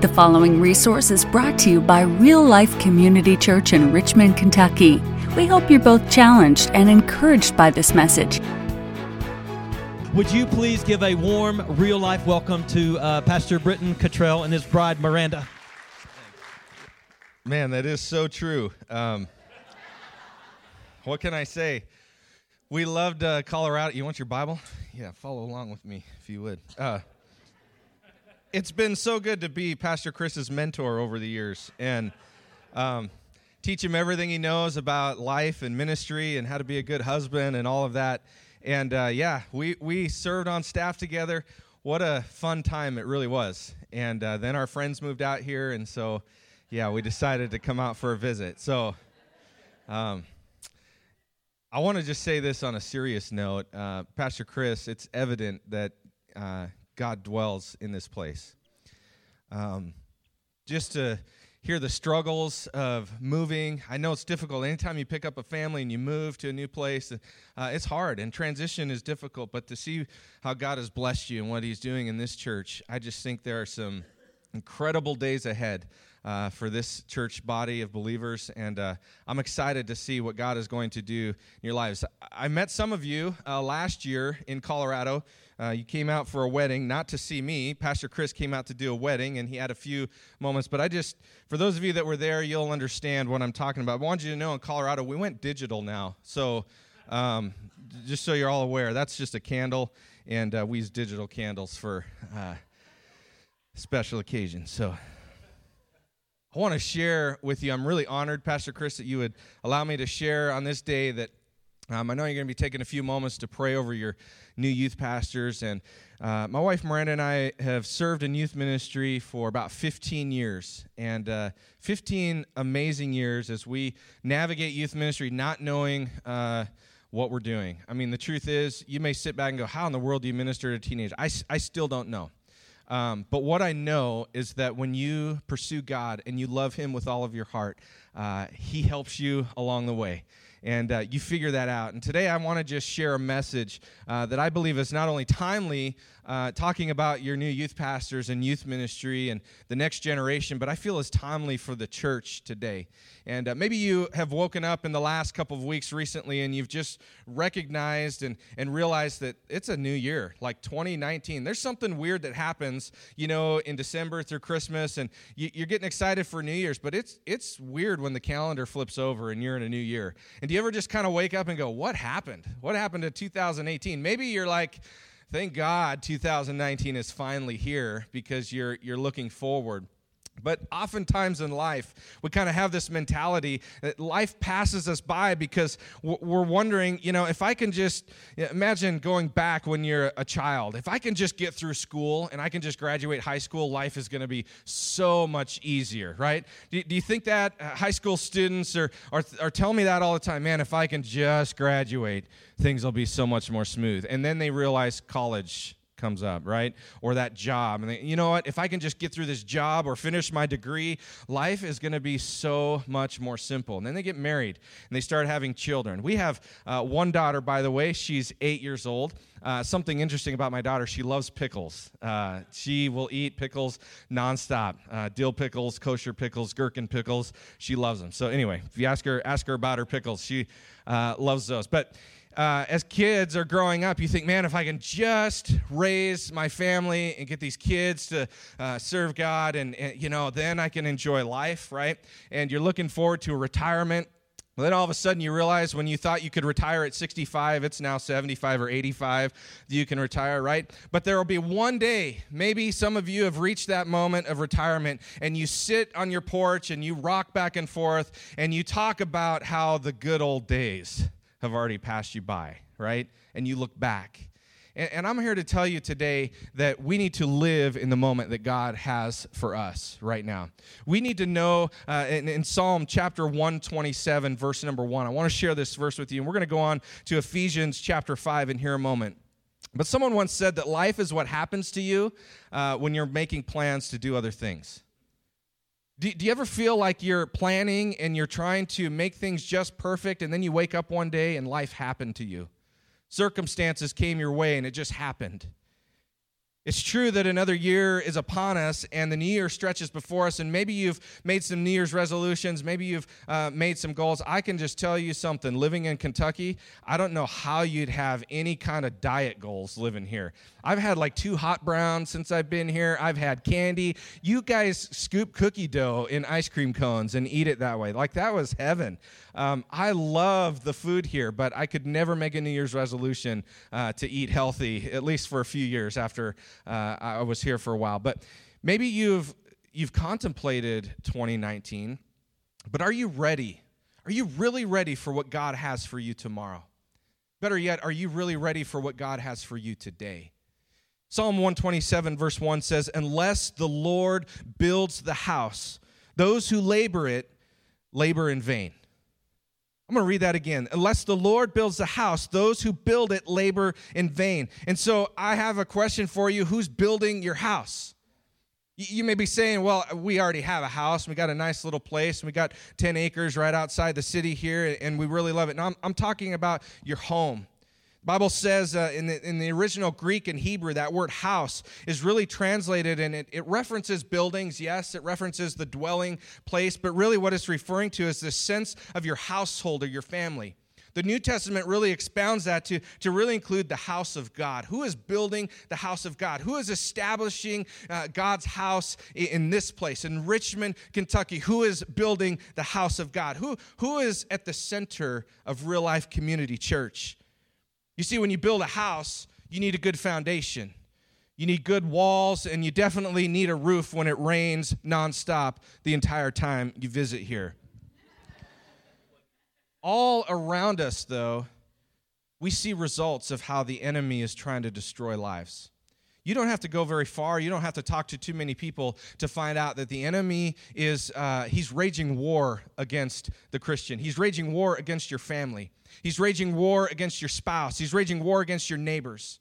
The following resource is brought to you by Real Life Community Church in Richmond, Kentucky. We hope you're both challenged and encouraged by this message. Would you please give a warm, real life welcome to uh, Pastor Britton Cottrell and his bride Miranda? Man, that is so true. Um, what can I say? We loved uh, Colorado. You want your Bible? Yeah, follow along with me if you would. Uh, it's been so good to be Pastor Chris's mentor over the years and um, teach him everything he knows about life and ministry and how to be a good husband and all of that. And uh, yeah, we, we served on staff together. What a fun time it really was. And uh, then our friends moved out here, and so yeah, we decided to come out for a visit. So um, I want to just say this on a serious note. Uh, Pastor Chris, it's evident that uh, God dwells in this place. Um, just to hear the struggles of moving. I know it's difficult. Anytime you pick up a family and you move to a new place, uh, it's hard and transition is difficult. But to see how God has blessed you and what He's doing in this church, I just think there are some incredible days ahead. Uh, for this church body of believers, and uh, I'm excited to see what God is going to do in your lives. I met some of you uh, last year in Colorado. Uh, you came out for a wedding, not to see me. Pastor Chris came out to do a wedding, and he had a few moments. But I just, for those of you that were there, you'll understand what I'm talking about. I wanted you to know in Colorado, we went digital now. So um, just so you're all aware, that's just a candle, and uh, we use digital candles for uh, special occasions. So. I want to share with you. I'm really honored, Pastor Chris, that you would allow me to share on this day that um, I know you're going to be taking a few moments to pray over your new youth pastors. And uh, my wife Miranda and I have served in youth ministry for about 15 years. And uh, 15 amazing years as we navigate youth ministry, not knowing. Uh, what we're doing. I mean, the truth is, you may sit back and go, How in the world do you minister to teenagers? I, I still don't know. Um, but what I know is that when you pursue God and you love Him with all of your heart, uh, He helps you along the way and uh, you figure that out. And today I want to just share a message uh, that I believe is not only timely, uh, talking about your new youth pastors and youth ministry and the next generation, but I feel is timely for the church today. And uh, maybe you have woken up in the last couple of weeks recently and you've just recognized and, and realized that it's a new year, like 2019. There's something weird that happens, you know, in December through Christmas, and you, you're getting excited for New Year's, but it's, it's weird when the calendar flips over and you're in a new year. And do you ever just kind of wake up and go, What happened? What happened to 2018? Maybe you're like, Thank God 2019 is finally here because you're, you're looking forward. But oftentimes in life, we kind of have this mentality that life passes us by because we're wondering, you know, if I can just imagine going back when you're a child, if I can just get through school and I can just graduate high school, life is going to be so much easier, right? Do, do you think that uh, high school students are, are, are telling me that all the time? Man, if I can just graduate, things will be so much more smooth. And then they realize college comes up, right? Or that job. And they, you know what? If I can just get through this job or finish my degree, life is going to be so much more simple. And then they get married and they start having children. We have uh, one daughter, by the way. She's eight years old. Uh, something interesting about my daughter, she loves pickles. Uh, she will eat pickles nonstop. Uh, dill pickles, kosher pickles, gherkin pickles. She loves them. So anyway, if you ask her, ask her about her pickles, she uh, loves those. But uh, as kids are growing up, you think, man, if I can just raise my family and get these kids to uh, serve God, and, and, you know, then I can enjoy life, right? And you're looking forward to retirement. Well, then all of a sudden you realize when you thought you could retire at 65, it's now 75 or 85 that you can retire, right? But there will be one day, maybe some of you have reached that moment of retirement, and you sit on your porch and you rock back and forth and you talk about how the good old days have already passed you by, right? And you look back. And, and, I'm here to tell you today that we need to live in the moment that God has for us right now. We need to know uh, in, in Psalm chapter 127, verse number one. I want to share this verse with you, and we're going to go on to Ephesians chapter 5 in here a moment. But someone once said that life is what happens to you uh, when you're making plans to do other things. Do, do you ever feel like you're planning and you're trying to make things just perfect, and then you wake up one day and life happened to you? Circumstances came your way and it just happened. It's true that another year is upon us and the new year stretches before us, and maybe you've made some New Year's resolutions, maybe you've uh, made some goals. I can just tell you something living in Kentucky, I don't know how you'd have any kind of diet goals living here. I've had like two hot browns since I've been here, I've had candy. You guys scoop cookie dough in ice cream cones and eat it that way. Like that was heaven. Um, I love the food here, but I could never make a New Year's resolution uh, to eat healthy, at least for a few years after uh, I was here for a while. But maybe you've you've contemplated 2019, but are you ready? Are you really ready for what God has for you tomorrow? Better yet, are you really ready for what God has for you today? Psalm 127, verse 1 says, Unless the Lord builds the house, those who labor it labor in vain. I'm going to read that again. Unless the Lord builds the house, those who build it labor in vain. And so I have a question for you who's building your house? You may be saying, well, we already have a house. We got a nice little place. We got 10 acres right outside the city here, and we really love it. Now, I'm, I'm talking about your home. Bible says uh, in, the, in the original Greek and Hebrew, that word house is really translated and it, it references buildings. Yes, it references the dwelling place, but really what it's referring to is the sense of your household or your family. The New Testament really expounds that to, to really include the house of God. Who is building the house of God? Who is establishing uh, God's house in, in this place, in Richmond, Kentucky? Who is building the house of God? Who, who is at the center of real life community church? You see, when you build a house, you need a good foundation. You need good walls, and you definitely need a roof when it rains nonstop the entire time you visit here. All around us, though, we see results of how the enemy is trying to destroy lives. You don't have to go very far. You don't have to talk to too many people to find out that the enemy is, uh, he's raging war against the Christian. He's raging war against your family. He's raging war against your spouse. He's raging war against your neighbors.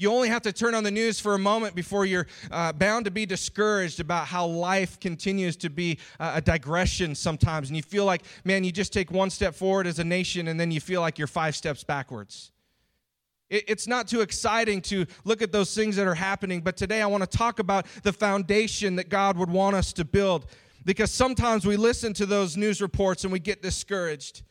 You only have to turn on the news for a moment before you're uh, bound to be discouraged about how life continues to be uh, a digression sometimes. And you feel like, man, you just take one step forward as a nation and then you feel like you're five steps backwards. It, it's not too exciting to look at those things that are happening, but today I want to talk about the foundation that God would want us to build. Because sometimes we listen to those news reports and we get discouraged.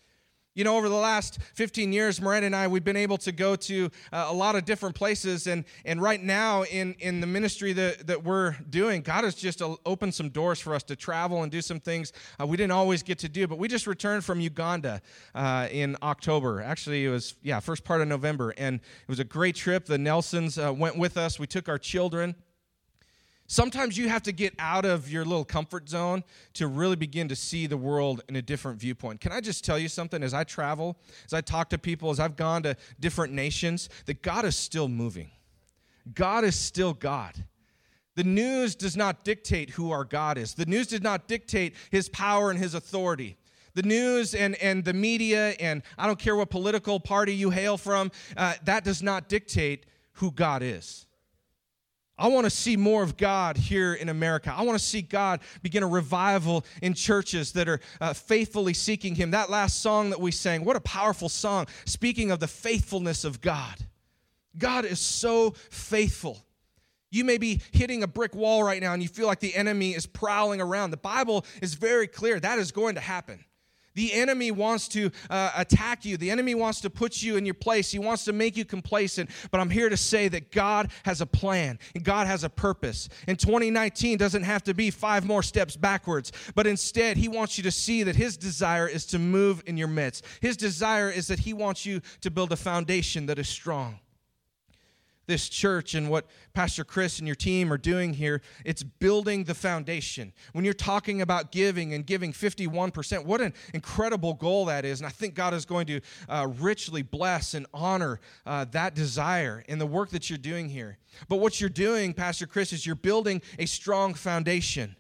You know, over the last 15 years, Miranda and I, we've been able to go to uh, a lot of different places. And, and right now, in, in the ministry that, that we're doing, God has just uh, opened some doors for us to travel and do some things uh, we didn't always get to do. But we just returned from Uganda uh, in October. Actually, it was, yeah, first part of November. And it was a great trip. The Nelsons uh, went with us. We took our children. Sometimes you have to get out of your little comfort zone to really begin to see the world in a different viewpoint. Can I just tell you something? As I travel, as I talk to people, as I've gone to different nations, that God is still moving. God is still God. The news does not dictate who our God is, the news did not dictate his power and his authority the news and, and the media, and I don't care what political party you hail from, uh, that does not dictate who God is. I want to see more of God here in America. I want to see God begin a revival in churches that are uh, faithfully seeking Him. That last song that we sang, what a powerful song, speaking of the faithfulness of God. God is so faithful. You may be hitting a brick wall right now and you feel like the enemy is prowling around. The Bible is very clear that is going to happen. The enemy wants to uh, attack you. The enemy wants to put you in your place. He wants to make you complacent. But I'm here to say that God has a plan and God has a purpose. And 2019 doesn't have to be five more steps backwards, but instead, He wants you to see that His desire is to move in your midst. His desire is that He wants you to build a foundation that is strong this church and what Pastor Chris and your team are doing here, it's building the foundation. When you're talking about giving and giving 51%, what an incredible goal that is. And I think God is going to uh, richly bless and honor uh, that desire in the work that you're doing here. But what you're doing, Pastor Chris, is you're building a strong foundation.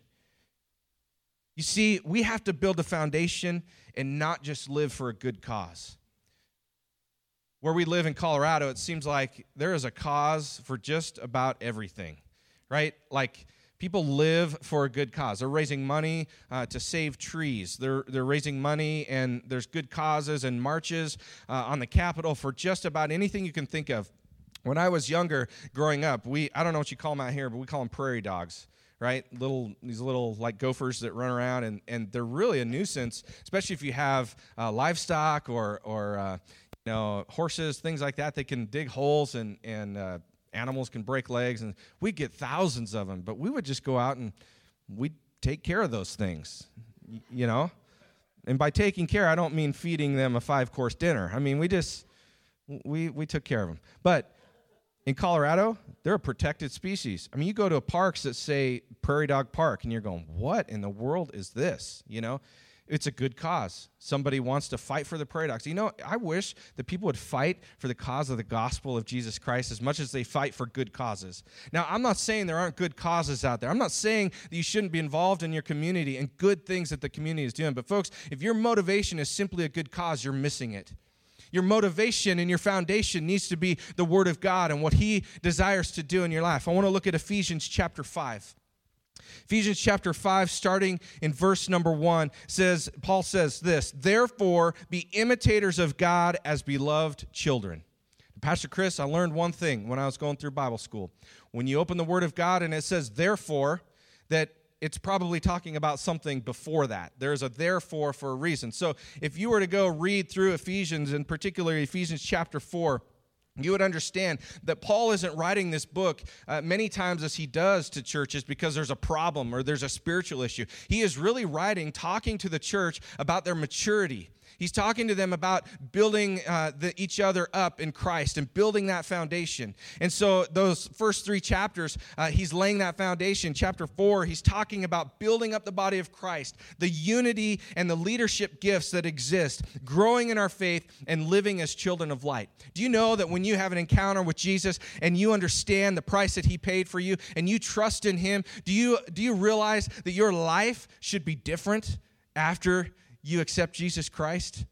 You see, we have to build a foundation and not just live for a good cause where we live in Colorado, it seems like there is a cause for just about everything, right? Like people live for a good cause. They're raising money uh, to save trees. They're, they're raising money, and there's good causes and marches uh, on the Capitol for just about anything you can think of. when I was younger, growing up, we I don't know what you call them out here, but we call them prairie dogs right? Little these little like gophers that run around, and, and they're really a nuisance, especially if you have uh, livestock or or uh, know horses, things like that. They can dig holes, and and uh, animals can break legs, and we get thousands of them. But we would just go out and we take care of those things, you know. And by taking care, I don't mean feeding them a five course dinner. I mean we just we we took care of them, but in Colorado, they're a protected species. I mean, you go to parks that say Prairie Dog Park, and you're going, what in the world is this? You know, it's a good cause. Somebody wants to fight for the dogs. You know, I wish that people would fight for the cause of the gospel of Jesus Christ as much as they fight for good causes. Now, I'm not saying there aren't good causes out there. I'm not saying that you shouldn't be involved in your community and good things that the community is doing. But, folks, if your motivation is simply a good cause, you're missing it. Your motivation and your foundation needs to be the Word of God and what He desires to do in your life. I want to look at Ephesians chapter 5. Ephesians chapter 5, starting in verse number 1, says, Paul says this, Therefore be imitators of God as beloved children. Pastor Chris, I learned one thing when I was going through Bible school. When you open the Word of God and it says, therefore, that it's probably talking about something before that. There's a therefore for a reason. So if you were to go read through Ephesians, in particular Ephesians chapter 4, you would understand that Paul isn't writing this book uh, many times as he does to churches because there's a problem or there's a spiritual issue. He is really writing, talking to the church about their maturity He's talking to them about building uh, the, each other up in Christ and building that foundation. And so, those first three chapters, uh, he's laying that foundation. Chapter four, he's talking about building up the body of Christ, the unity and the leadership gifts that exist, growing in our faith and living as children of light. Do you know that when you have an encounter with Jesus and you understand the price that he paid for you and you trust in him, do you, do you realize that your life should be different after you accept Jesus Christ?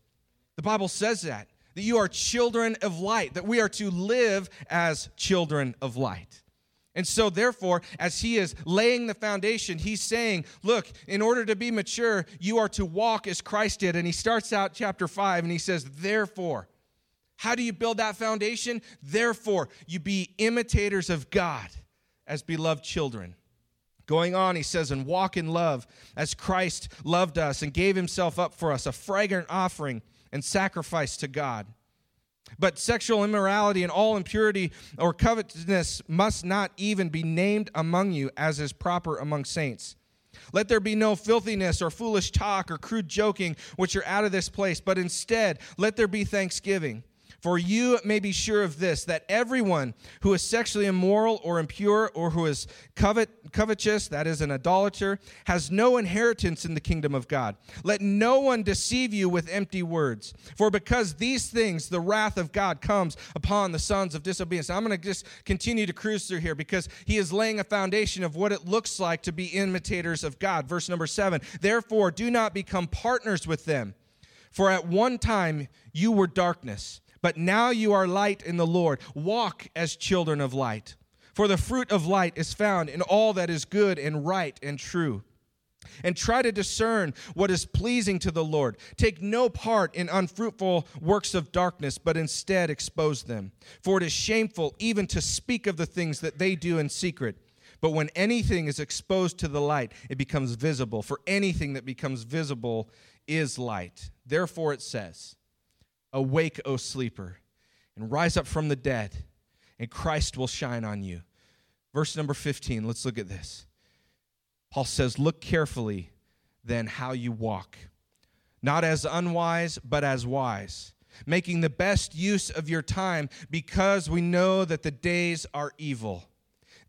The Bible says that, that you are children of light, that we are to live as children of light. And so, therefore, as he is laying the foundation, he's saying, Look, in order to be mature, you are to walk as Christ did. And he starts out chapter 5 and he says, Therefore, how do you build that foundation? Therefore, you be imitators of God as beloved children. Going on, he says, and walk in love as Christ loved us and gave himself up for us, a fragrant offering and sacrifice to God. But sexual immorality and all impurity or covetousness must not even be named among you as is proper among saints. Let there be no filthiness or foolish talk or crude joking, which are out of this place, but instead let there be thanksgiving. For you may be sure of this that everyone who is sexually immoral or impure or who is covet, covetous, that is, an idolater, has no inheritance in the kingdom of God. Let no one deceive you with empty words. For because these things, the wrath of God comes upon the sons of disobedience. Now, I'm going to just continue to cruise through here because he is laying a foundation of what it looks like to be imitators of God. Verse number seven Therefore, do not become partners with them. For at one time you were darkness but now you are light in the Lord. Walk as children of light. For the fruit of light is found in all that is good and right and true. And try to discern what is pleasing to the Lord. Take no part in unfruitful works of darkness, but instead expose them. For it is shameful even to speak of the things that they do in secret. But when anything is exposed to the light, it becomes visible. For anything that becomes visible is light. Therefore, it says, Awake, O sleeper, and rise up from the dead, and Christ will shine on you. Verse number 15, let's look at this. Paul says, Look carefully then how you walk, not as unwise, but as wise, making the best use of your time, because we know that the days are evil.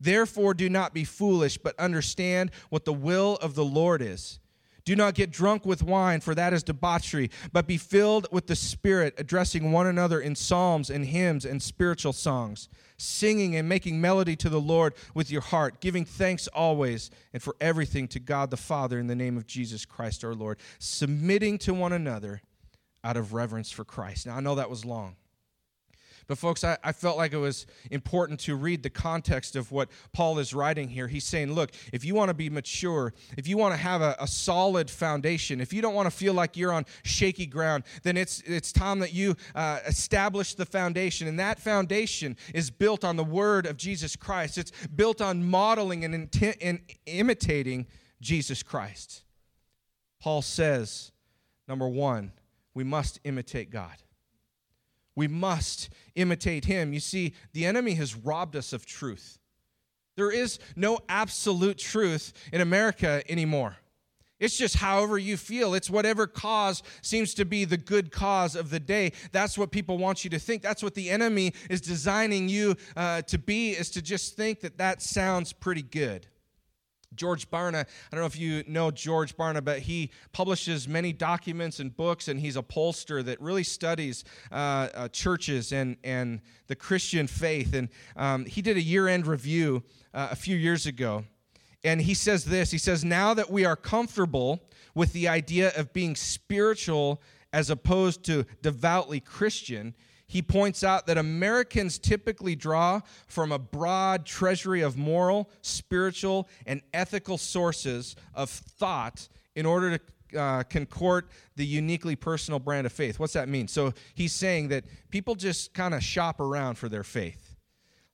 Therefore, do not be foolish, but understand what the will of the Lord is. Do not get drunk with wine, for that is debauchery, but be filled with the Spirit, addressing one another in psalms and hymns and spiritual songs, singing and making melody to the Lord with your heart, giving thanks always and for everything to God the Father in the name of Jesus Christ our Lord, submitting to one another out of reverence for Christ. Now, I know that was long. But, folks, I, I, felt like it was important to read the context of what Paul is writing here. He's saying, look, if you want to be mature, if you want to have a, a solid foundation, if you don't want to feel like you're on shaky ground, then it's, it's time that you uh, establish the foundation. And that foundation is built on the word of Jesus Christ, it's built on modeling and, and imitating Jesus Christ. Paul says, number one, we must imitate God. We must imitate him. You see, the enemy has robbed us of truth. There is no absolute truth in America anymore. It's just however you feel. It's whatever cause seems to be the good cause of the day. That's what people want you to think. That's what the enemy is designing you uh, to be, is to just think that that sounds pretty good. George Barna, I don't know if you know George Barna, but he publishes many documents and books, and he's a pollster that really studies uh, uh, churches and, and the Christian faith. And um, he did a year end review uh, a few years ago. And he says this He says, Now that we are comfortable with the idea of being spiritual as opposed to devoutly Christian, he points out that Americans typically draw from a broad treasury of moral, spiritual, and ethical sources of thought in order to uh, concord the uniquely personal brand of faith. What's that mean? So he's saying that people just kind of shop around for their faith.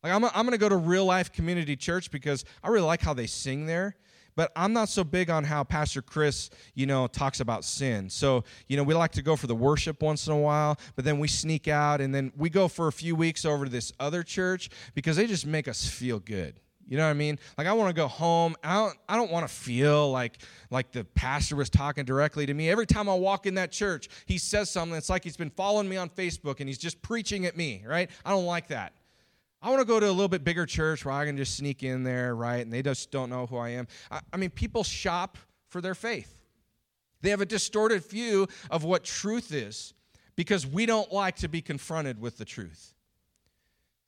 Like, I'm, I'm going to go to real life community church because I really like how they sing there but I'm not so big on how Pastor Chris, you know, talks about sin. So, you know, we like to go for the worship once in a while, but then we sneak out and then we go for a few weeks over to this other church because they just make us feel good. You know what I mean? Like I want to go home. I don't I don't want to feel like like the pastor was talking directly to me. Every time I walk in that church, he says something. It's like he's been following me on Facebook and he's just preaching at me, right? I don't like that. I want to go to a little bit bigger church where I can just sneak in there, right? And they just don't know who I am. I, I mean, people shop for their faith. They have a distorted view of what truth is because we don't like to be confronted with the truth.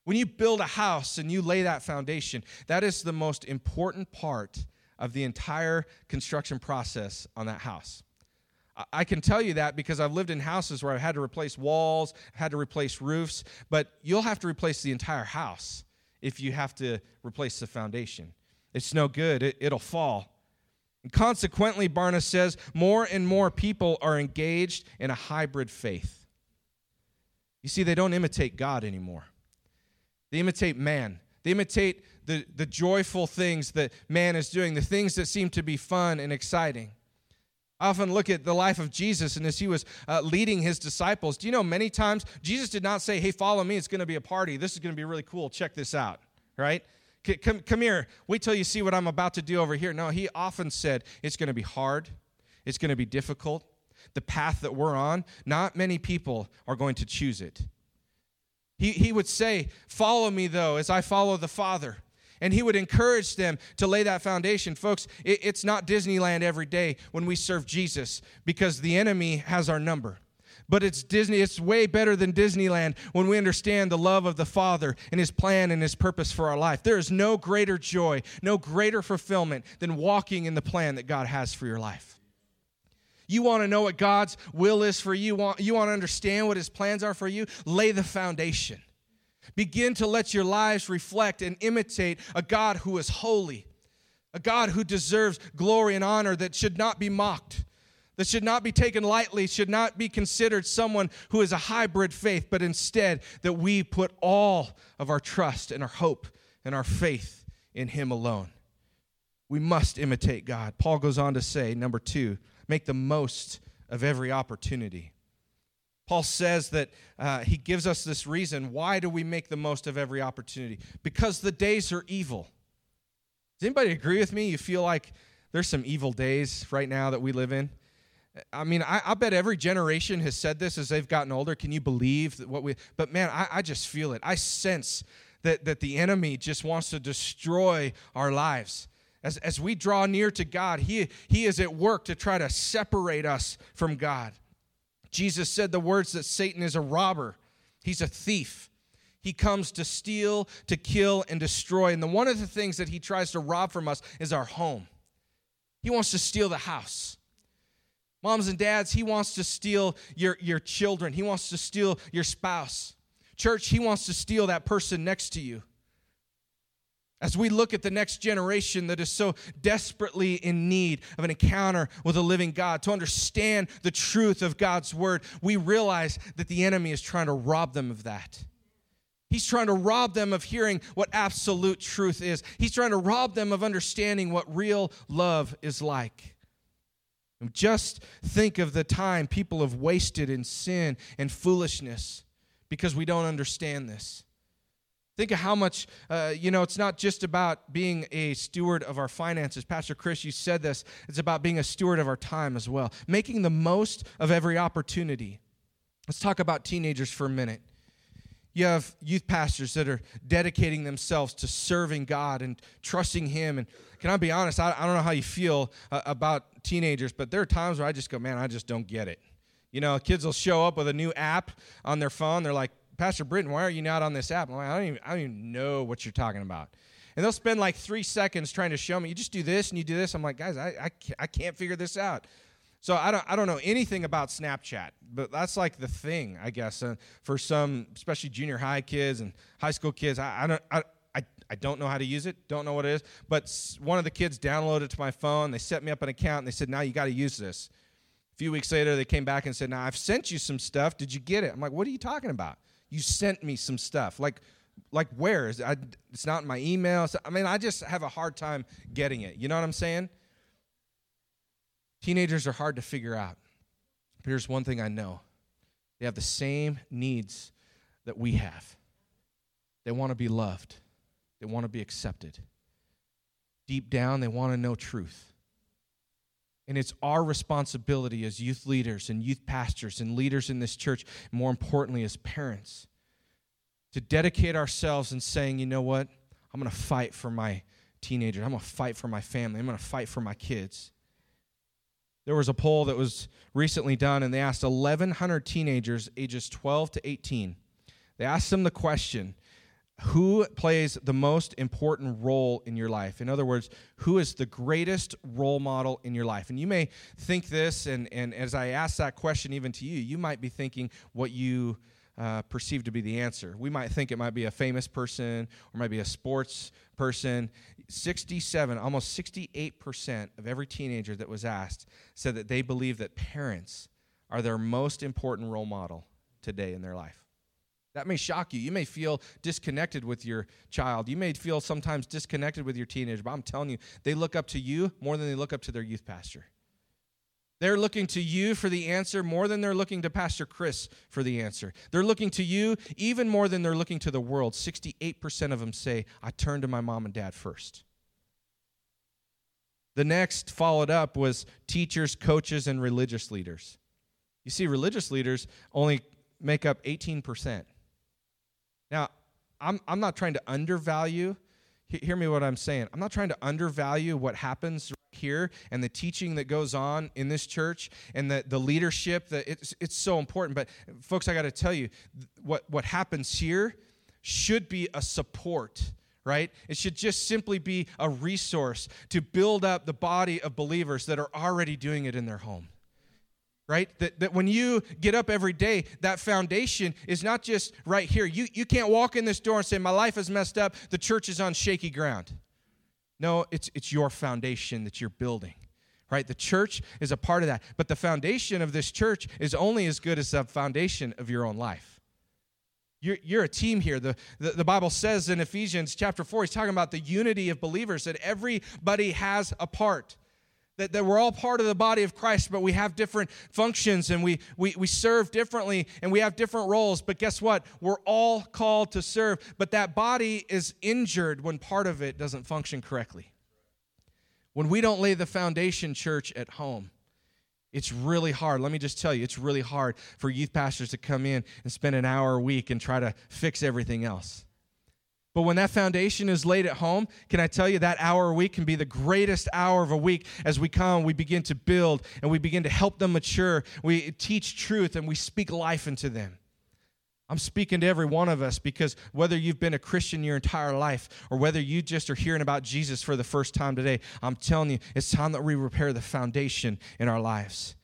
When you build a house and you lay that foundation, that is the most important part of the entire construction process on that house. I can tell you that because I've lived in houses where I've had to replace walls, had to replace roofs, but you'll have to replace the entire house if you have to replace the foundation. It's no good, it, will fall. And consequently, Barna says, more and more people are engaged in a hybrid faith. You see, they don't imitate God anymore, they imitate man. They imitate the, the joyful things that man is doing, the things that seem to be fun and exciting. I often look at the life of Jesus and as he was uh, leading his disciples, do you know many times Jesus did not say, Hey, follow me, it's going to be a party. This is going to be really cool. Check this out, right? Come, come here. Wait till you see what I'm about to do over here. No, he often said, It's going to be hard, it's going to be difficult. The path that we're on, not many people are going to choose it. He, he would say, Follow me, though, as I follow the Father and he would encourage them to lay that foundation. Folks, it, it's not Disneyland every day when we serve Jesus because the enemy has our number. But it's Disney, it's way better than Disneyland when we understand the love of the Father and His plan and His purpose for our life. There is no greater joy, no greater fulfillment than walking in the plan that God has for your life. You want to know what God's will is for you, you want to understand what His plans are for you? Lay the foundation. Begin to let your lives reflect and imitate a God who is holy, a God who deserves glory and honor that should not be mocked, that should not be taken lightly, should not be considered someone who is a hybrid faith, but instead that we put all of our trust and our hope and our faith in Him alone. We must imitate God. Paul goes on to say, number two, make the most of every opportunity. Paul says that uh, he gives us this reason. Why do we make the most of every opportunity? Because the days are evil. Does anybody agree with me? You feel like there's some evil days right now that we live in? I mean, I, I bet every generation has said this as they've gotten older. Can you believe what we? But man, I, I just feel it. I sense that that the enemy just wants to destroy our lives. As, as we draw near to God, he, he is at work to try to separate us from God. Jesus said the words that Satan is a robber, he's a thief. He comes to steal, to kill, and destroy. And the, one of the things that he tries to rob from us is our home. He wants to steal the house. Moms and dads, he wants to steal your, your children. He wants to steal your spouse. Church, He wants to steal that person next to you. As we look at the next generation that is so desperately in need of an encounter with a living God, to understand the truth of God's word, we realize that the enemy is trying to rob them of that. He's trying to rob them of hearing what absolute truth is. He's trying to rob them of understanding what real love is like. Just think of the time people have wasted in sin and foolishness because we don't understand this. Think of how much, uh, you know, it's not just about being a steward of our finances. Pastor Chris, you said this. It's about being a steward of our time as well, making the most of every opportunity. Let's talk about teenagers for a minute. You have youth pastors that are dedicating themselves to serving God and trusting Him. And can I be honest? I, I don't know how you feel uh, about teenagers, but there are times where I just go, man, I just don't get it. You know, kids will show up with a new app on their phone. They're like, Pastor Britton, why are you not on this app? Like, i don't even, I don't even know what you're talking about. And they'll spend like three seconds trying to show me, you just do this and you do this. I'm like, guys, I, I, I can't figure this out. So I don't, I don't know anything about Snapchat, but that's like the thing, I guess, uh, for some, especially junior high kids and high school kids. I, I don't, I, I, I don't know how to use it, don't know what it is. But one of the kids downloaded to my phone. They set me up an account and they said, now you got to use this. A few weeks later, they came back and said, now I've sent you some stuff. Did you get it? I'm like, what are you talking about? You sent me some stuff. Like, like where is it? I, it's not in my email. I mean, I just have a hard time getting it. You know what I'm saying? Teenagers are hard to figure out. But here's one thing I know they have the same needs that we have. They want to be loved, they want to be accepted. Deep down, they want to know truth. And it's our responsibility as youth leaders and youth pastors and leaders in this church, more importantly, as parents, to dedicate ourselves and saying, you know what? I'm going to fight for my teenagers. I'm going to fight for my family. I'm going to fight for my kids. There was a poll that was recently done, and they asked 1,100 teenagers ages 12 to 18. They asked them the question who plays the most important role in your life? In other words, who is the greatest role model in your life? And you may think this, and, and as I ask that question even to you, you might be thinking what you uh, perceive to be the answer. We might think it might be a famous person or might be a sports person. 67, almost 68% of every teenager that was asked said that they believe that parents are their most important role model today in their life. That may shock you. You may feel disconnected with your child. You may feel sometimes disconnected with your teenager, but I'm telling you, they look up to you more than they look up to their youth pastor. They're looking to you for the answer more than they're looking to Pastor Chris for the answer. They're looking to you even more than they're looking to the world. 68% of them say, I turn to my mom and dad first. The next followed up was teachers, coaches, and religious leaders. You see, religious leaders only make up 18%. Now, I'm, I'm not trying to undervalue, hear me what I'm saying. I'm not trying to undervalue what happens here and the teaching that goes on in this church and the, the leadership that it's, it's so important. But folks, I got to tell you, what, what happens here should be a support right? It should just simply be a resource to build up the body of believers that are already doing it in their home right? That, that when you get up every day, that foundation is not just right here. You, you can't walk in this door and say, My life is messed up, the church is on shaky ground. No, it's, it's your foundation that you're building, right? The church is a part of that. But the foundation of this church is only as good as the foundation of your own life. You're, you're a team here. The, the, the Bible says in Ephesians chapter 4, he's talking about the unity of believers, that everybody has a part that, that we're all part of the body of Christ, but we have different functions and we, we, we serve differently and we have different roles. But guess what? We're all called to serve, but that body is injured when part of it doesn't function correctly. When we don't lay the foundation, church, at home, it's really hard. Let me just tell you, it's really hard for youth pastors to come in and spend an hour a week and try to fix everything else. But when that foundation is laid at home, can I tell you that hour a week can be the greatest hour of a week as we come, we begin to build and we begin to help them mature. We teach truth and we speak life into them. I'm speaking to every one of us because whether you've been a Christian your entire life or whether you just are hearing about Jesus for the first time today, I'm telling you, it's time that we repair the foundation in our lives.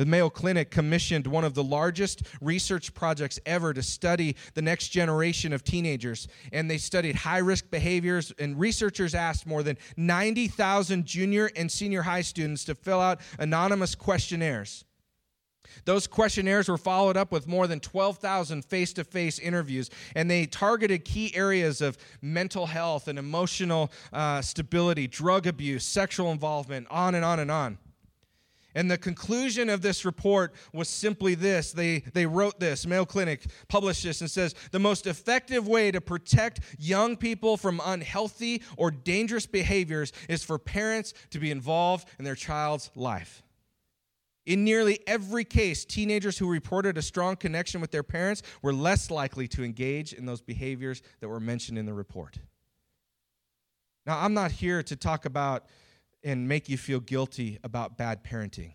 The Mayo Clinic commissioned one of the largest research projects ever to study the next generation of teenagers. And they studied high risk behaviors, and researchers asked more than 90,000 junior and senior high students to fill out anonymous questionnaires. Those questionnaires were followed up with more than 12,000 face to face interviews, and they targeted key areas of mental health and emotional uh, stability, drug abuse, sexual involvement, on and on and on. And the conclusion of this report was simply this. They, they wrote this, Mayo Clinic published this and says the most effective way to protect young people from unhealthy or dangerous behaviors is for parents to be involved in their child's life. In nearly every case, teenagers who reported a strong connection with their parents were less likely to engage in those behaviors that were mentioned in the report. Now, I'm not here to talk about and make you feel guilty about bad parenting.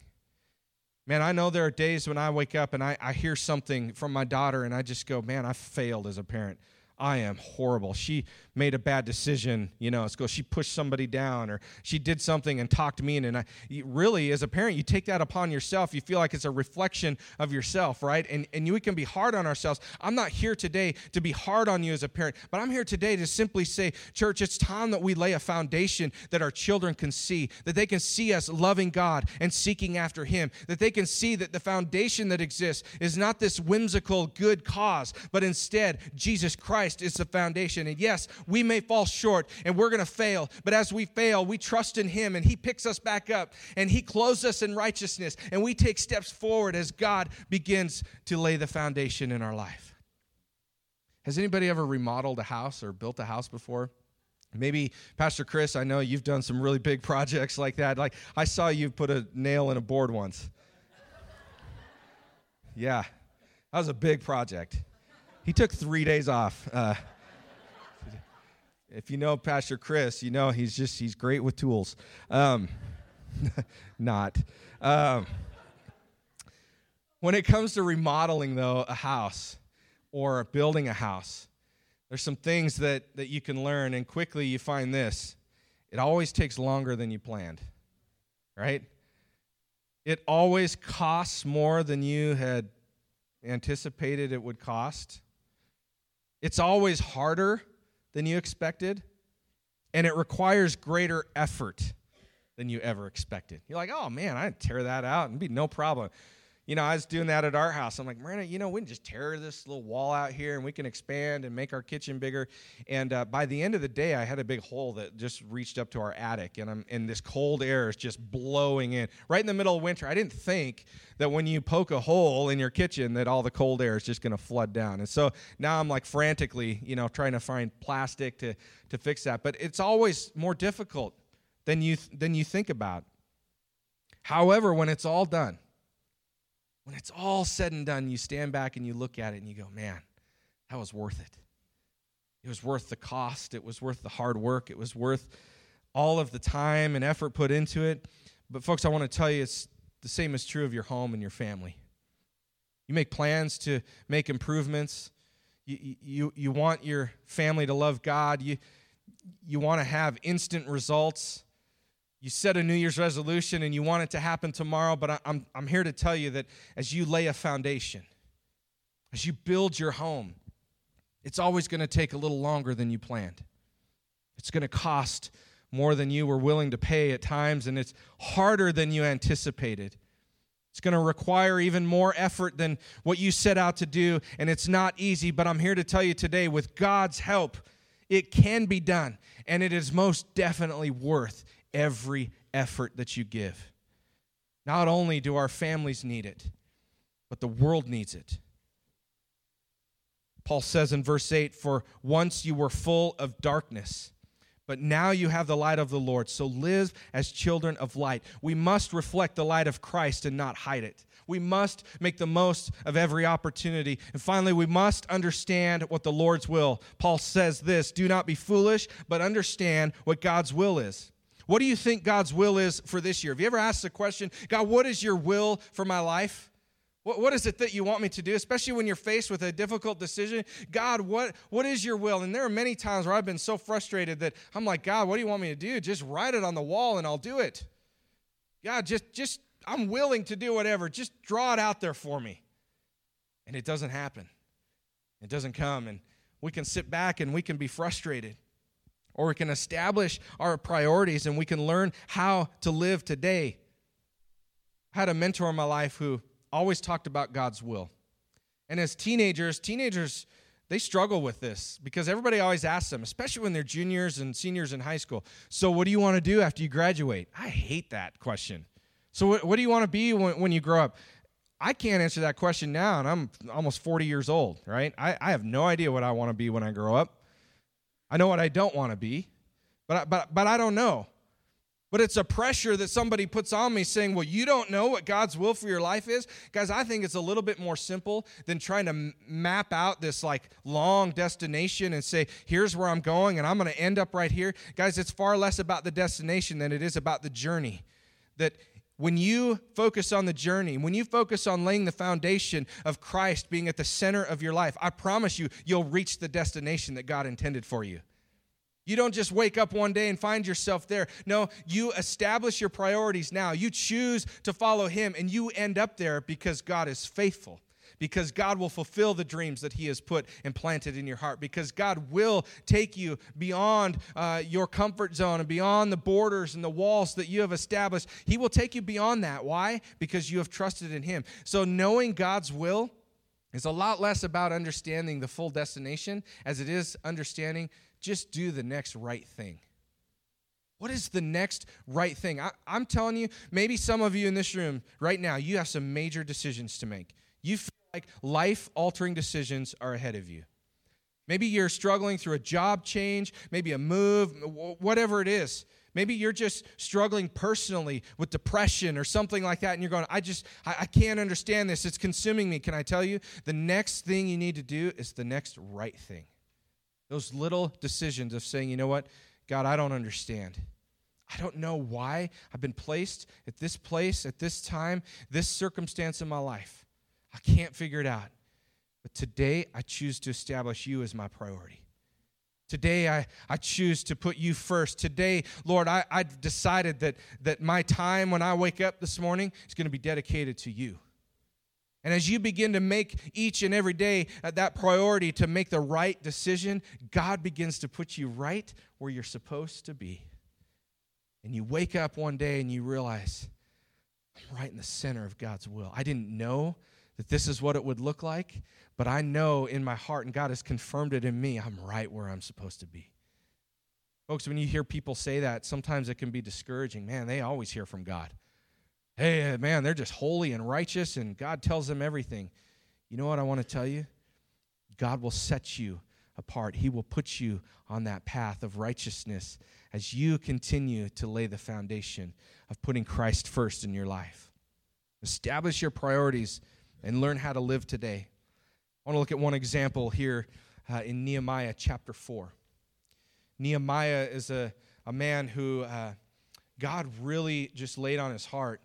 Man, I know there are days when I wake up and I, I hear something from my daughter and I just go, man, I failed as a parent. I am horrible. She made a bad decision, you know, it's go she pushed somebody down or she did something and talked mean and I really as a parent you take that upon yourself. You feel like it's a reflection of yourself, right? And and we can be hard on ourselves. I'm not here today to be hard on you as a parent, but I'm here today to simply say, church, it's time that we lay a foundation that our children can see, that they can see us loving God and seeking after him, that they can see that the foundation that exists is not this whimsical good cause, but instead Jesus Christ is the foundation. And yes, we may fall short and we're going to fail, but as we fail, we trust in Him and He picks us back up and He clothes us in righteousness and we take steps forward as God begins to lay the foundation in our life. Has anybody ever remodeled a house or built a house before? Maybe Pastor Chris, I know you've done some really big projects like that. Like I saw you put a nail in a board once. Yeah, that was a big project. He took three days off. Uh, if you know Pastor Chris, you know he's just he's great with tools. Um, not. Um, when it comes to remodeling though a house or building a house, there's some things that that you can learn, and quickly you find this: it always takes longer than you planned, right? It always costs more than you had anticipated it would cost. It's always harder than you expected, and it requires greater effort than you ever expected. You're like, oh man, I'd tear that out and be no problem. You know, I was doing that at our house. I'm like, Miranda, you know, we can just tear this little wall out here and we can expand and make our kitchen bigger. And uh, by the end of the day, I had a big hole that just reached up to our attic, and I'm and this cold air is just blowing in right in the middle of winter. I didn't think that when you poke a hole in your kitchen, that all the cold air is just going to flood down. And so now I'm like frantically, you know, trying to find plastic to to fix that. But it's always more difficult than you than you think about. However, when it's all done when it's all said and done, you stand back and you look at it and you go, man, that was worth it. It was worth the cost, it was worth the hard work, it was worth all of the time and effort put into it. But, folks, I want to tell you it's the same is true of your home and your family. You make plans to make improvements. You, you, you want your family to love God. You, you want to have instant results you set a New Year's resolution and you want it to happen tomorrow, but I'm, I'm here to tell you that as you lay a foundation, as you build your home, it's always going to take a little longer than you planned. It's going to cost more than you were willing to pay at times, and it's harder than you anticipated. It's going to require even more effort than what you set out to do, and it's not easy, but I'm here to tell you today with God's help, it can be done, and it is most definitely worth every effort that you give. Not only do our families need it, but the world needs it. Paul says in verse 8, For once you were full of darkness, but now you have the light of the Lord. So live as children of light. We must reflect the light of Christ and not hide it. We must make the most of every opportunity. And finally, we must understand what the Lord's will. Paul says this Do not be foolish, but understand what God's will is. What do you think God's will is for this year? Have you ever asked the question, God, what is your will for my life? What, what is it that you want me to do, especially when you're faced with a difficult decision? God, what, what is your will? And there are many times where I've been so frustrated that I'm like, God, what do you want me to do? Just write it on the wall and I'll do it. God, just, just I'm willing to do whatever. Just draw it out there for me. And it doesn't happen. It doesn't come. And we can sit back and we can be frustrated. Or we can establish our priorities and we can learn how to live today. I had a mentor in my life who always talked about God's will. And as teenagers, teenagers, they struggle with this because everybody always asks them, especially when they're juniors and seniors in high school. So, what do you want to do after you graduate? I hate that question. So, what, what do you want to be when, when you grow up? I can't answer that question now, and I'm almost 40 years old, right? I, I have no idea what I want to be when I grow up. I know what I don't want to be, but I, but, but I don't know. But it's a pressure that somebody puts on me saying, Well, you don't know what God's will for your life is. Guys, I think it's a little bit more simple than trying to map out this like long destination and say, Here's where I'm going and I'm going to end up right here. Guys, it's far less about the destination than it is about the journey. That when you focus on the journey, when you focus on laying the foundation of Christ being at the center of your life, I promise you, you'll reach the destination that God intended for you. You don't just wake up one day and find yourself there. No, you establish your priorities now. You choose to follow Him, and you end up there because God is faithful. Because God will fulfill the dreams that He has put and planted in your heart. Because God will take you beyond uh, your comfort zone and beyond the borders and the walls that you have established. He will take you beyond that. Why? Because you have trusted in Him. So, knowing God's will is a lot less about understanding the full destination as it is understanding just do the next right thing. What is the next right thing? I, am telling you, maybe some of you in this room right now, you have some major decisions to make. You feel like life altering decisions are ahead of you. Maybe you're struggling through a job change, maybe a move, whatever it is. Maybe you're just struggling personally with depression or something like that, and you're going, I just, I, I can't understand this. It's consuming me. Can I tell you? The next thing you need to do is the next right thing. Those little decisions of saying, you know what, God, I don't understand. I don't know why I've been placed at this place, at this time, this circumstance in my life. I can't figure it out. But today, I choose to establish you as my priority. Today, I, I choose to put you first. Today, Lord, I, I've decided that, that my time when I wake up this morning is going to be dedicated to you. And as you begin to make each and every day uh, that priority to make the right decision, God begins to put you right where you're supposed to be. And you wake up one day and you realize, I'm right in the center of God's will. I didn't know that this is what it would look like, but I know in my heart, and God has confirmed it in me, I'm right where I'm supposed to be. Folks, when you hear people say that, sometimes it can be discouraging. Man, they always hear from God hey, uh, man, they're just holy and righteous, and God tells them everything. You know what I want to tell you? God will set you apart. He will put you on that path of righteousness as you continue to lay the foundation of putting Christ first in your life. Establish your priorities and learn how to live today. I want to look at one example here uh, in Nehemiah chapter 4. Nehemiah is a, a man who uh, God really just laid on his heart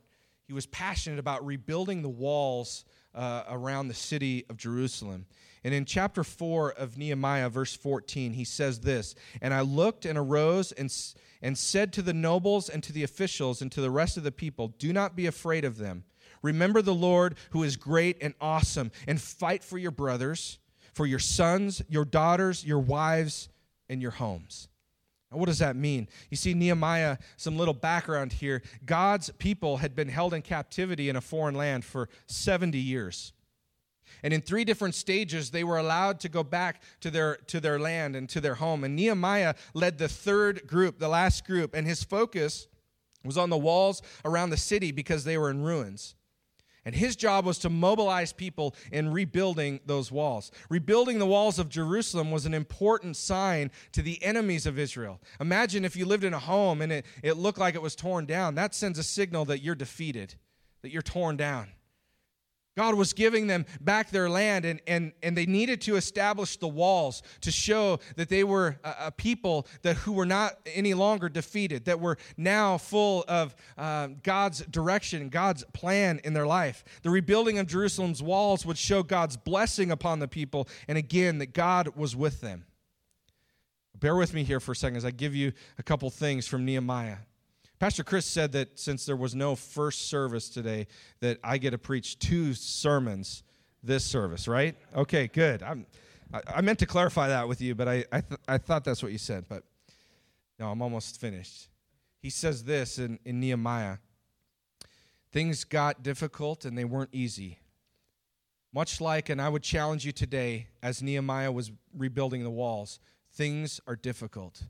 he was passionate about rebuilding the walls uh, around the city of Jerusalem. And in chapter 4 of Nehemiah, verse 14, he says this And I looked and arose and, and said to the nobles and to the officials and to the rest of the people, Do not be afraid of them. Remember the Lord who is great and awesome, and fight for your brothers, for your sons, your daughters, your wives, and your homes. Now, what does that mean? You see, Nehemiah, some little background here. God's people had been held in captivity in a foreign land for 70 years. And in three different stages, they were allowed to go back to their, to their land and to their home. And Nehemiah led the third group, the last group, and his focus was on the walls around the city because they were in ruins. And his job was to mobilize people in rebuilding those walls. Rebuilding the walls of Jerusalem was an important sign to the enemies of Israel. Imagine if you lived in a home and it, it looked like it was torn down. That sends a signal that you're defeated, that you're torn down. God was giving them back their land, and, and, and they needed to establish the walls to show that they were a, a people that who were not any longer defeated, that were now full of uh, God's direction, God's plan in their life. The rebuilding of Jerusalem's walls would show God's blessing upon the people, and again, that God was with them. Bear with me here for a second as I give you a couple things from Nehemiah. Pastor Chris said that since there was no first service today, that I get to preach two sermons this service, right? Okay, good. I'm, I, I meant to clarify that with you, but I, I, th- I thought that's what you said, but no, I'm almost finished. He says this in, in Nehemiah Things got difficult and they weren't easy. Much like, and I would challenge you today, as Nehemiah was rebuilding the walls, things are difficult.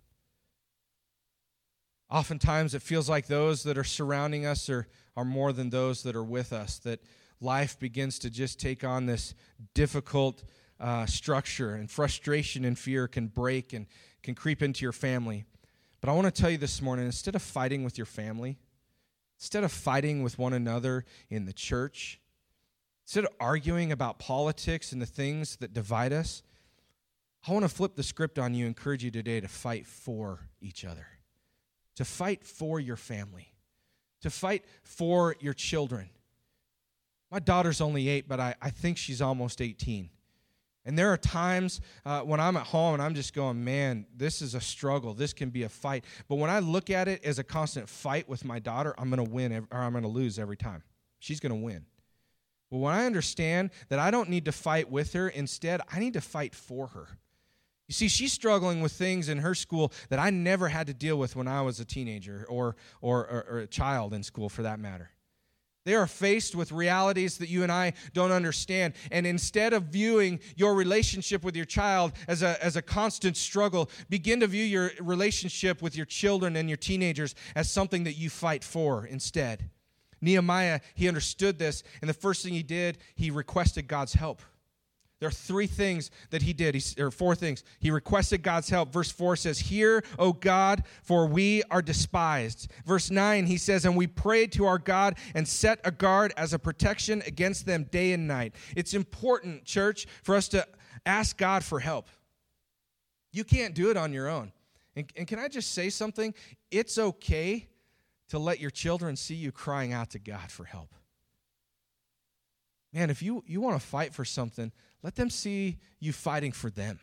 Oftentimes, it feels like those that are surrounding us are, are more than those that are with us, that life begins to just take on this difficult uh, structure, and frustration and fear can break and can creep into your family. But I want to tell you this morning instead of fighting with your family, instead of fighting with one another in the church, instead of arguing about politics and the things that divide us, I want to flip the script on you, encourage you today to fight for each other, to fight for your family, to fight for your children. My daughter's only eight, but I, I think she's almost 18. And there are times uh, when I'm at home and I'm just going, man, this is a struggle. This can be a fight. But when I look at it as a constant fight with my daughter, I'm going to win or I'm going to lose every time. She's going to win. But when I understand that I don't need to fight with her, instead, I need to fight for her. You see, she's struggling with things in her school that I never had to deal with when I was a teenager or, or, or, or a child in school, for that matter. They are faced with realities that you and I don't understand. And instead of viewing your relationship with your child as a, as a constant struggle, begin to view your relationship with your children and your teenagers as something that you fight for instead. Nehemiah, he understood this, and the first thing he did, he requested God's help. There are three things that he did, he, or four things. He requested God's help. Verse 4 says, Hear, O God, for we are despised. Verse 9, he says, And we prayed to our God and set a guard as a protection against them day and night. It's important, church, for us to ask God for help. You can't do it on your own. And, and can I just say something? It's okay to let your children see you crying out to God for help. Man, if you, you want to fight for something, let them see you fighting for them.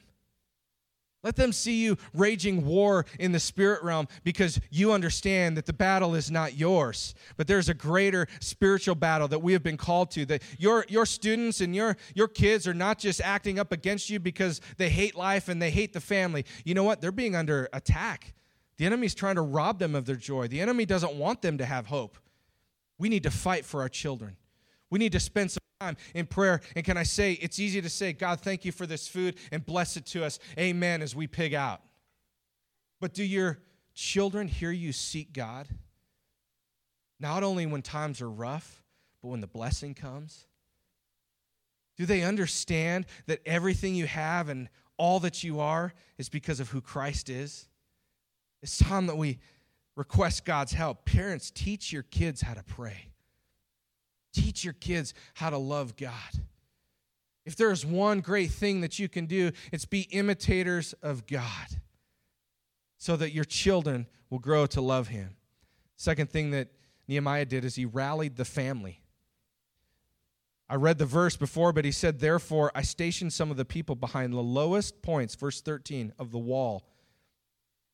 Let them see you raging war in the spirit realm because you understand that the battle is not yours, but there's a greater spiritual battle that we have been called to. That your, your students and your, your kids are not just acting up against you because they hate life and they hate the family. You know what? They're being under attack. The enemy's trying to rob them of their joy. The enemy doesn't want them to have hope. We need to fight for our children. We need to spend some time in prayer. And can I say, it's easy to say, God, thank you for this food and bless it to us. Amen, as we pig out. But do your children hear you seek God? Not only when times are rough, but when the blessing comes? Do they understand that everything you have and all that you are is because of who Christ is? It's time that we request God's help. Parents, teach your kids how to pray. Teach your kids how to love God. If there's one great thing that you can do, it's be imitators of God so that your children will grow to love Him. Second thing that Nehemiah did is he rallied the family. I read the verse before, but he said, Therefore, I stationed some of the people behind the lowest points, verse 13, of the wall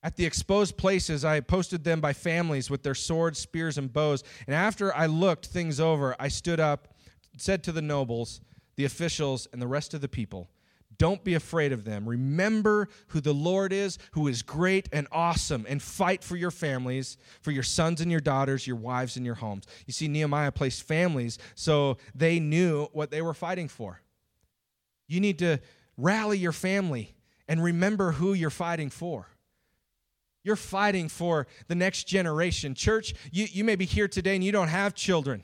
at the exposed places, I posted them by families with their swords, spears, and bows. And after I looked things over, I stood up, said to the nobles, the officials, and the rest of the people, Don't be afraid of them. Remember who the Lord is, who is great and awesome, and fight for your families, for your sons and your daughters, your wives and your homes. You see, Nehemiah placed families so they knew what they were fighting for. You need to rally your family and remember who you're fighting for. You're fighting for the next generation. Church, you, you may be here today and you don't have children.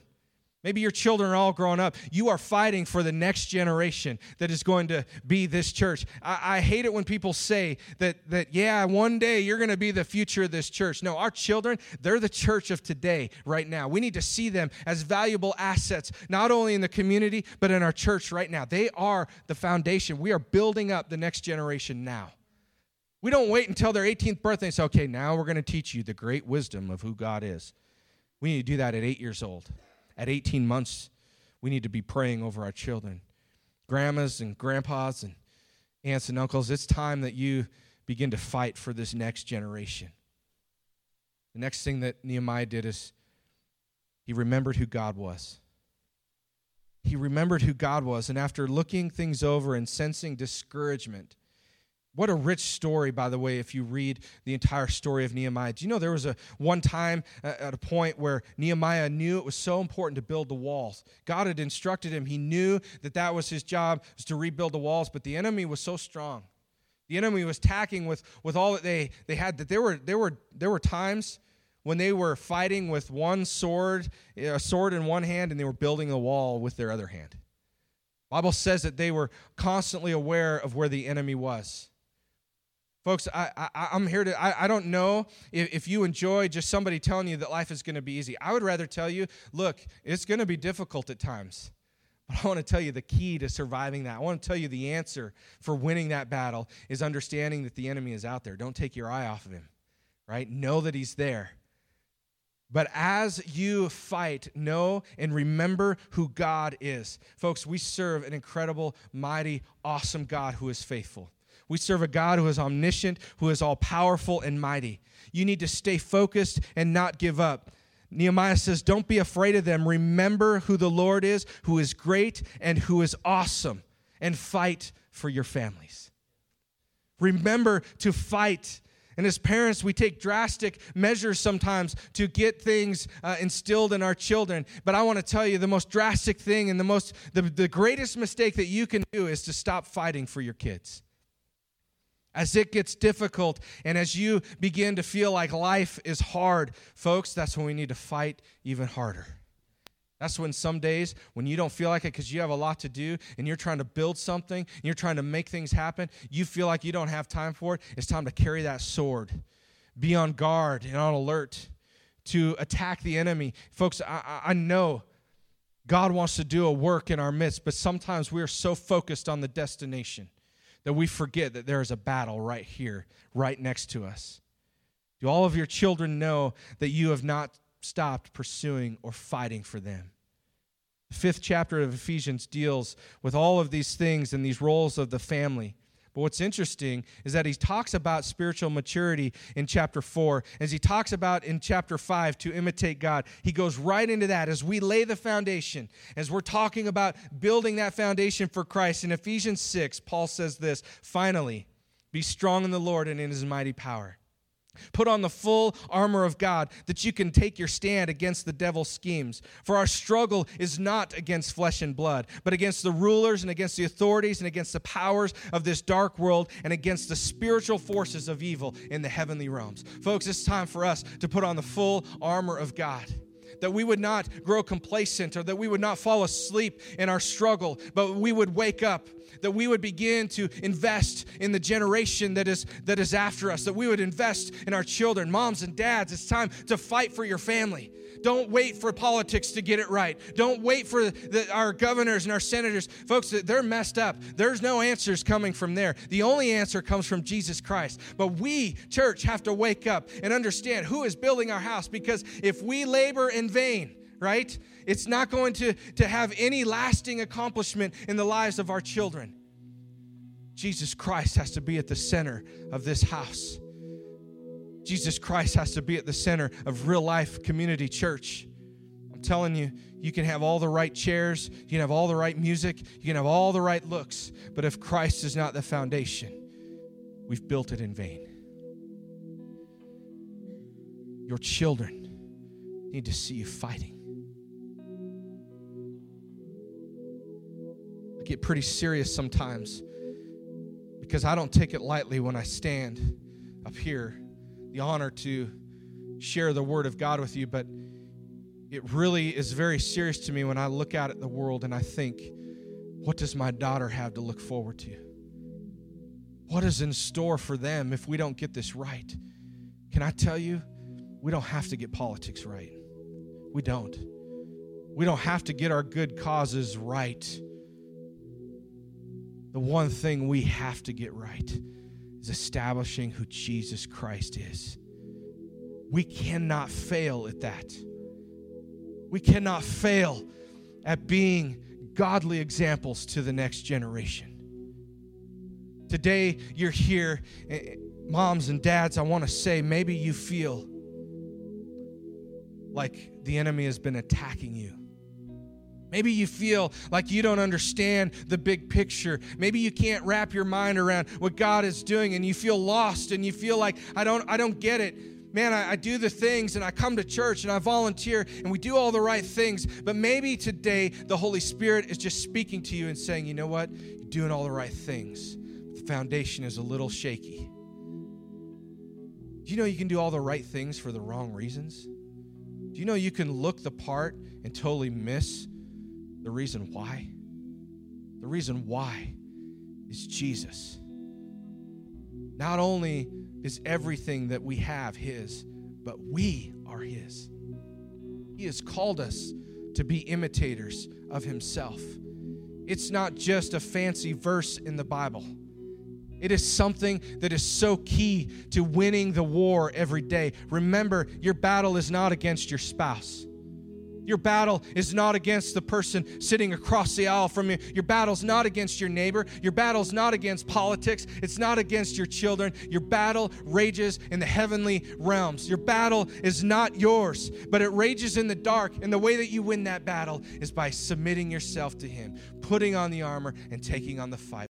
Maybe your children are all grown up. You are fighting for the next generation that is going to be this church. I, I hate it when people say that, that, yeah, one day you're going to be the future of this church. No, our children, they're the church of today, right now. We need to see them as valuable assets, not only in the community, but in our church right now. They are the foundation. We are building up the next generation now. We don't wait until their 18th birthday and say, okay, now we're going to teach you the great wisdom of who God is. We need to do that at eight years old. At 18 months, we need to be praying over our children. Grandmas and grandpas and aunts and uncles, it's time that you begin to fight for this next generation. The next thing that Nehemiah did is he remembered who God was. He remembered who God was, and after looking things over and sensing discouragement, what a rich story, by the way, if you read the entire story of Nehemiah. Do you know there was a one time uh, at a point where Nehemiah knew it was so important to build the walls? God had instructed him. He knew that that was his job, was to rebuild the walls, but the enemy was so strong. The enemy was attacking with, with all that they, they had, that there were, there, were, there were times when they were fighting with one sword, a sword in one hand, and they were building a wall with their other hand. Bible says that they were constantly aware of where the enemy was. Folks, I, I, am here to, I, I don't know if, if you enjoy just somebody telling you that life is going to be easy. I would rather tell you, look, it's going to be difficult at times. But I want to tell you the key to surviving that. I want to tell you the answer for winning that battle is understanding that the enemy is out there. Don't take your eye off of him, right? Know that he's there. But as you fight, know and remember who God is. Folks, we serve an incredible, mighty, awesome God who is faithful. We serve a God who is omniscient, who is all powerful and mighty. You need to stay focused and not give up. Nehemiah says, Don't be afraid of them. Remember who the Lord is, who is great and who is awesome, and fight for your families. Remember to fight. And as parents, we take drastic measures sometimes to get things uh, instilled in our children. But I want to tell you the most drastic thing and the most the, the greatest mistake that you can do is to stop fighting for your kids. As it gets difficult and as you begin to feel like life is hard, folks, that's when we need to fight even harder. That's when some days when you don't feel like it because you have a lot to do and you're trying to build something and you're trying to make things happen, you feel like you don't have time for it. It's time to carry that sword. Be on guard and on alert to attack the enemy. Folks, I, I know God wants to do a work in our midst, but sometimes we are so focused on the destination that we forget that there is a battle right here, right next to us. Do all of your children know that you have not stopped pursuing or fighting for them? The fifth chapter of Ephesians deals with all of these things and these roles of the family. But what's interesting is that he talks about spiritual maturity in chapter 4. As he talks about in chapter 5 to imitate God, he goes right into that as we lay the foundation, as we're talking about building that foundation for Christ. In Ephesians 6, Paul says this finally, be strong in the Lord and in his mighty power. Put on the full armor of God that you can take your stand against the devil's schemes. For our struggle is not against flesh and blood, but against the rulers and against the authorities and against the powers of this dark world and against the spiritual forces of evil in the heavenly realms. Folks, it's time for us to put on the full armor of God that we would not grow complacent or that we would not fall asleep in our struggle, but we would wake up that we would begin to invest in the generation that is that is after us that we would invest in our children moms and dads. It's time to fight for your family. Don't wait for politics to get it right. Don't wait for the, our governors and our senators. Folks they're messed up. There's no answers coming from there. The only answer comes from jesus christ. But we church have to wake up and understand who is building our house because if we labor in vain right? It's not going to, to have any lasting accomplishment in the lives of our children. Jesus Christ has to be at the center of this house. Jesus Christ has to be at the center of real life community church. I'm telling you, you can have all the right chairs, you can have all the right music, you can have all the right looks, but if Christ is not the foundation, we've built it in vain. Your children need to see you fighting. Get pretty serious sometimes because I don't take it lightly when I stand up here, the honor to share the Word of God with you, but it really is very serious to me when I look out at the world and I think, what does my daughter have to look forward to? What is in store for them if we don't get this right? Can I tell you, we don't have to get politics right. We don't. We don't have to get our good causes right the one thing we have to get right is establishing who Jesus Christ is. We cannot fail at that. We cannot fail at being godly examples to the next generation. Today, you're here, eh, moms and dads. I want to say maybe you feel like the enemy has been attacking you. Maybe you feel like you don't understand the big picture. Maybe you can't wrap your mind around what God is doing and you feel lost and you feel like I don't I don't get it. Man, I, I, do the things and I come to church and I volunteer and we do all the right things. But maybe today the Holy Spirit is just speaking to you and saying, you know what? You're doing all the right things. The foundation is a little shaky. Do you know you can do all the right things for the wrong reasons? Do you know you can look the part and totally miss the reason why? The reason why is Jesus. Not only is everything that we have His, but we are His. He has called us to be imitators of Himself. It's not just a fancy verse in the Bible. It is something that is so key to winning the war every day. Remember, your battle is not against your spouse. Your battle is not against the person sitting across the aisle from you. Your battle's not against your neighbor. Your battle's not against politics. It's not against your children. Your battle rages in the heavenly realms. Your battle is not yours, but it rages in the dark. And the way that you win that battle is by submitting yourself to Him, putting on the armor, and taking on the fight.